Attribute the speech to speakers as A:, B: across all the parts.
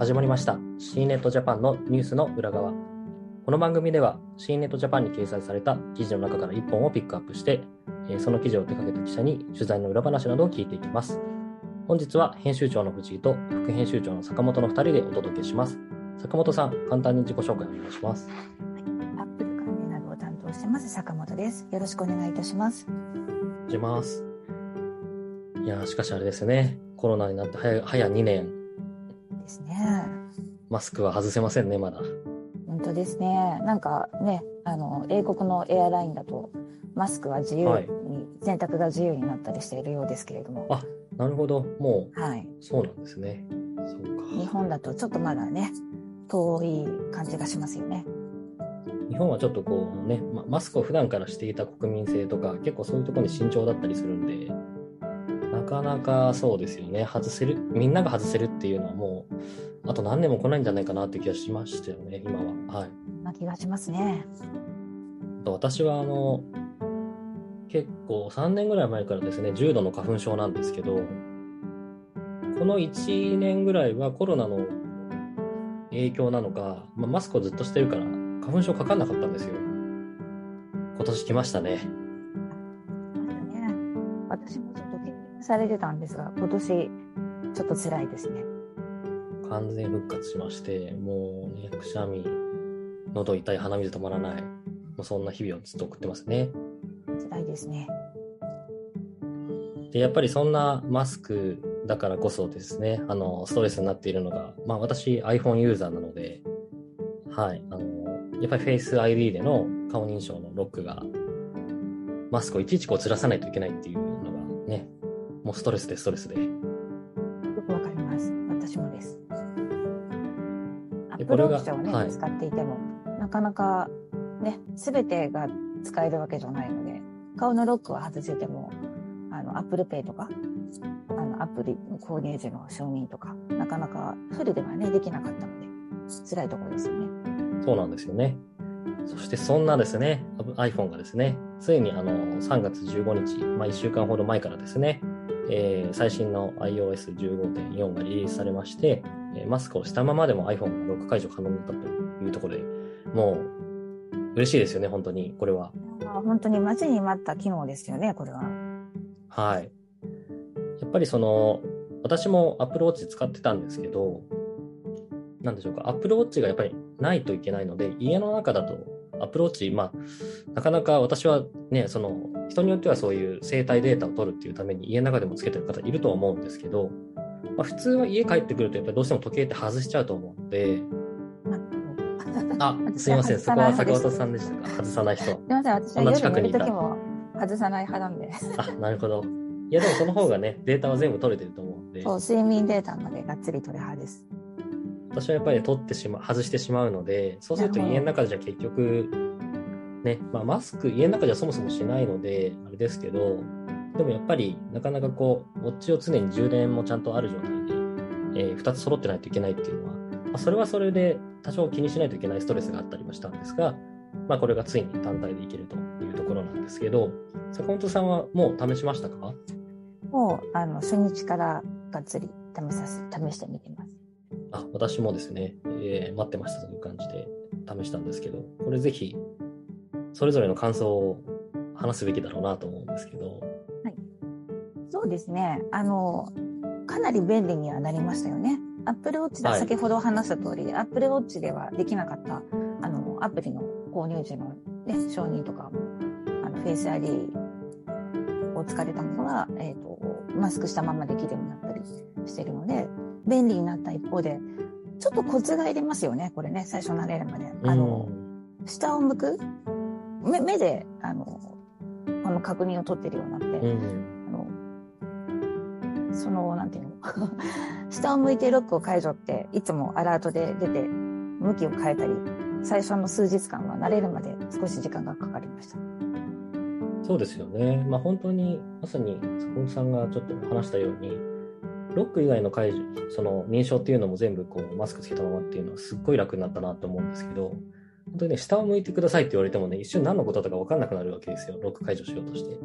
A: 始まりました。C ネットジャパンのニュースの裏側。この番組では C ネットジャパンに掲載された記事の中から1本をピックアップしてその記事を手掛けた記者に取材の裏話などを聞いていきます。本日は編集長の藤井と副編集長の坂本の2人でお届けします。坂本さん簡単に自己紹介お願いします。
B: はい、アップル関連などを担当してます坂本です。よろしくお願いいたします。
A: します。いやしかしあれですね。コロナになって早早2年
B: ですね。
A: マスクは外せませんねまだ。
B: 本当ですね。なんかねあの英国のエアラインだとマスクは自由に、はい、選択が自由になったりしているようですけれども。
A: あなるほど。も
B: う、はい、
A: そうなんですね。そうか。
B: 日本だとちょっとまだね遠い感じがしますよね。
A: 日本はちょっとこうね、ま、マスクを普段からしていた国民性とか結構そういうところに慎重だったりするんでなかなかそうですよね。外せるみんなが外せるっていうのはもうあと何年も来ないんじゃないかなって気がしましたよね今は。はい。
B: な気がしますね。
A: 私はあの結構3年ぐらい前からですね重度の花粉症なんですけどこの1年ぐらいはコロナの影響なのか、まあ、マスクをずっとしてるから花粉症かかんなかったんですよ。今年来ましたね。
B: 私もされてたんですが今年ちょっと辛いですね。
A: 完全復活しましてもうねくしゃみ喉痛い鼻水止まらない。もうそんな日々をずっと送ってますね。
B: 辛いですね。
A: でやっぱりそんなマスクだからこそですねあのストレスになっているのが、まあ、私 iPhone ユーザーなのではいあのやっぱり Face ID での顔認証のロックがマスクをいちいちこうずらさないといけないっていうもうストレスでストレスで。よ
B: くわかります。私もです。アップローチをね、はい、使っていてもなかなかね全てが使えるわけじゃないので顔のロックは外せてもあの Apple Pay とかあのアプリ購入時の承認とかなかなかフルではねできなかったので辛いところですよね。
A: そうなんですよね。そしてそんなですね iPhone がですねついにあの3月15日、まあ、1週間ほど前からですね、えー、最新の iOS15.4 がリリースされまして、えー、マスクをしたままでも iPhone がロック解除可能だったというところでもう嬉しいですよね本当に。これは。
B: 本当に待ちに待った機能ですよねこれは。
A: はい。やっぱりその私も Apple Watch 使ってたんですけどなんでしょうか Apple Watch がやっぱりないといけないので家の中だとアプローチ、まあ、なかなか私はね、その、人によってはそういう生体データを取るっていうために家の中でもつけてる方いると思うんですけど、まあ、普通は家帰ってくるとやっぱりどうしても時計って外しちゃうと思うので、あ、すいません、そこは坂本さんでしたか？外さない人。すい
B: ません、私は夜寝る時も外さない派なんで。
A: あ、なるほど。いや、でもその方がね、データは全部取れてると思うんで。
B: そう、睡眠データまでがっつり取る派です。
A: 私はやっぱり取ってしまう、外してしまうので、そうすると家の中じゃ結局、ね、まあ、マスク家の中じゃそもそもしないので、あれですけど、でもやっぱりなかなかこう、ウォッチを常に充電もちゃんとある状態で、えー、2つ揃ってないといけないっていうのは、まあ、それはそれで多少気にしないといけないストレスがあったりもしたんですが、まあ、これがついに単体でいけるというところなんですけど、坂本さんはもう試しましたか？
B: もう、あの、初日からがっつり試させ、試してみてます。
A: あ、私もですね、えー、待ってましたという感じで試したんですけど、これぜひ、それぞれの感想を話すべきだろうなと思うんですけど。
B: はい。そうですね。あの、かなり便利にはなりましたよね。Apple Watch で先ほど話した通りで、はい、Apple Watch ではできなかった、あの、アプリの購入時のね、承認とかも、あの、Face ID を使われたものが、えっ、ー、と、マスクしたままできるようになったりしてるので、便利になった一方で、ちょっとコツがいりますよね、これね、最初慣れるまで。あの、下を向く？目目で、あの、あの確認を取ってるようになって、うん、あの、その、なんていうの、下を向いてロックを解除って、いつもアラートで出て、向きを変えたり、最初の数日間は慣れるまで少し時間がかかりました。
A: そうですよね。まあ本当に、まさに坂本さんがちょっと話したように、ロック以外の解除、その認証っていうのも全部こうマスクつけたままっていうのはすっごい楽になったなと思うんですけど、本当にね、下を向いてくださいって言われてもね、一瞬何のことだか分かんなくなるわけですよ。ロック解除しようとして。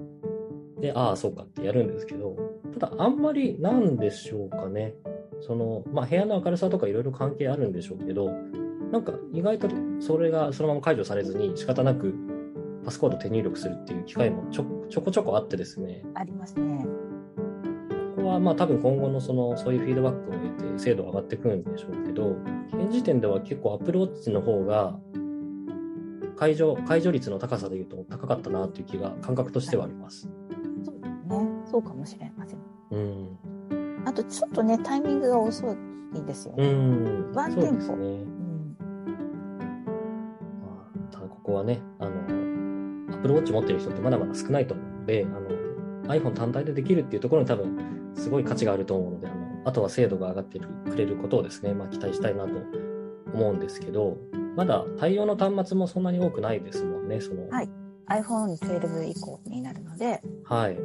A: で、ああ、そうかってやるんですけど、ただあんまりなんでしょうかね。その、まあ、部屋の明るさとかいろいろ関係あるんでしょうけど、なんか意外とそれがそのまま解除されずに仕方なくパスコード手入力するっていう機会もちょちょこちょこあってですね。
B: ありますね。
A: はまあ多分今後のそのそういうフィードバックを得て精度が上がってくるんでしょうけど、現時点では結構アプローチの方が解除解除率の高さでいうと高かったなという気が感覚としてはあります。
B: そうね、そうかもしれません。
A: うん。
B: あとちょっとねタイミングが遅いですよね。うん。ワンテンポ。ね、うん。
A: まあ、ただここはねあのアプローチ持ってる人ってまだまだ少ないと思うので、あの iPhone 単体でできるっていうところに多分すごい価値があると思うので、あのあとは精度が上がってくれることをですね、まあ、期待したいなと思うんですけど、まだ対応の端末もそんなに多くないですもんね、その。
B: はい。iPhone12 以降になるので、
A: はい。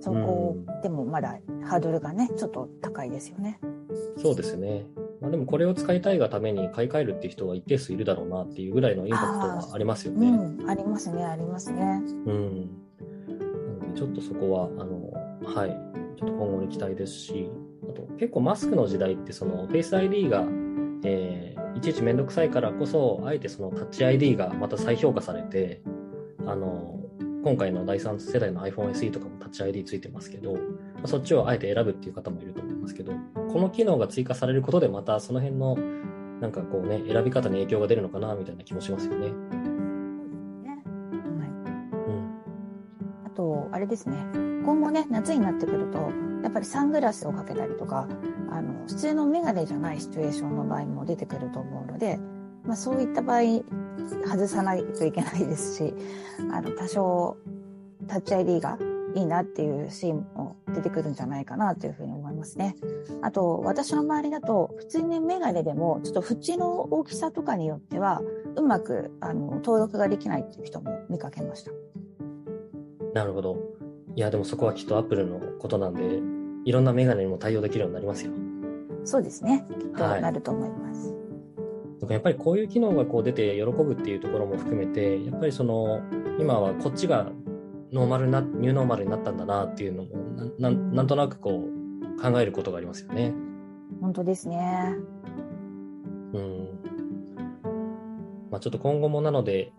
B: そこでもまだハードルがね、ちょっと高いですよね。
A: そうですね。まあ、でもこれを使いたいがために買い替えるっていう人は一定数いるだろうなっていうぐらいのインパクトはありますよね。
B: うん、ありますね、ありますね。
A: うん。ちょっとそこは、あの、はい、ちょっと今後に期待ですし、あと結構マスクの時代ってその Face ID がえー、いちいち面倒くさいからこそあえてそのタッチ ID がまた再評価されてあの今回の第3世代の iPhone SE とかもタッチ ID ついてますけどそっちをあえて選ぶっていう方もいると思いますけどこの機能が追加されることでまたその辺のなんかこうね選び方に影響が出るのかなみたいな気もしますよね。
B: あとあれですね今後ね夏になってくるとやっぱりサングラスをかけたりとかあの普通のメガネじゃないシチュエーションの場合も出てくると思うので、まあ、そういった場合外さないといけないですしあの多少タッチ ID がいいなっていうシーンも出てくるんじゃないかなというふうに思いますね。あと私の周りだと普通にメガネでもちょっと縁の大きさとかによってはうまくあの登録ができないっていう人も見かけました。
A: なるほど。いやでもそこはきっとアップルのことなんでいろんなメガネにも対応できるようになりますよ。
B: そうですね。きっとなると思います。
A: はい、やっぱりこういう機能がこう出て喜ぶっていうところも含めて、やっぱりその、今はこっちがノーマルな、ニューノーマルになったんだなっていうのもな、なんとなくこう考えることがありますよね。
B: 本当ですね。
A: うん。まあちょっと今後もなので、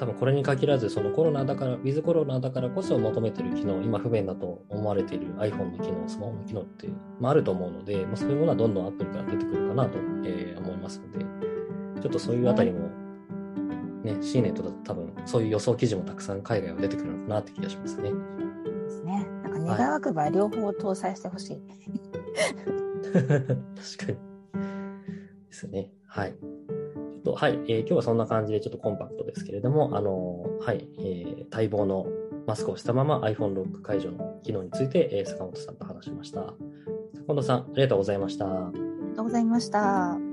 A: 多分これに限らず、そのコロナだから、ウィズコロナだからこそ求めてる機能、今不便だと思われている iPhone の機能、スマホの機能って、まあ、あると思うので、まあ、そういうものはどんどん Apple から出てくるかなと、えー、思いますので、ちょっとそういうあたりも、ね、シーネットだと多分、そういう予想記事もたくさん海外は出てくるのかなって気がしますね。
B: ですね。なんか願わくば両方搭載してほしい。
A: 確かに。ですね。はい。と、はい、えー、今日はそんな感じでちょっとコンパクトですけれども、あのー、はい、えー、待望のマスクをしたまま iPhone ロック解除の機能について、えー、坂本さんと話しました。坂本さん、ありがとうございました。あ
B: りがとうございました。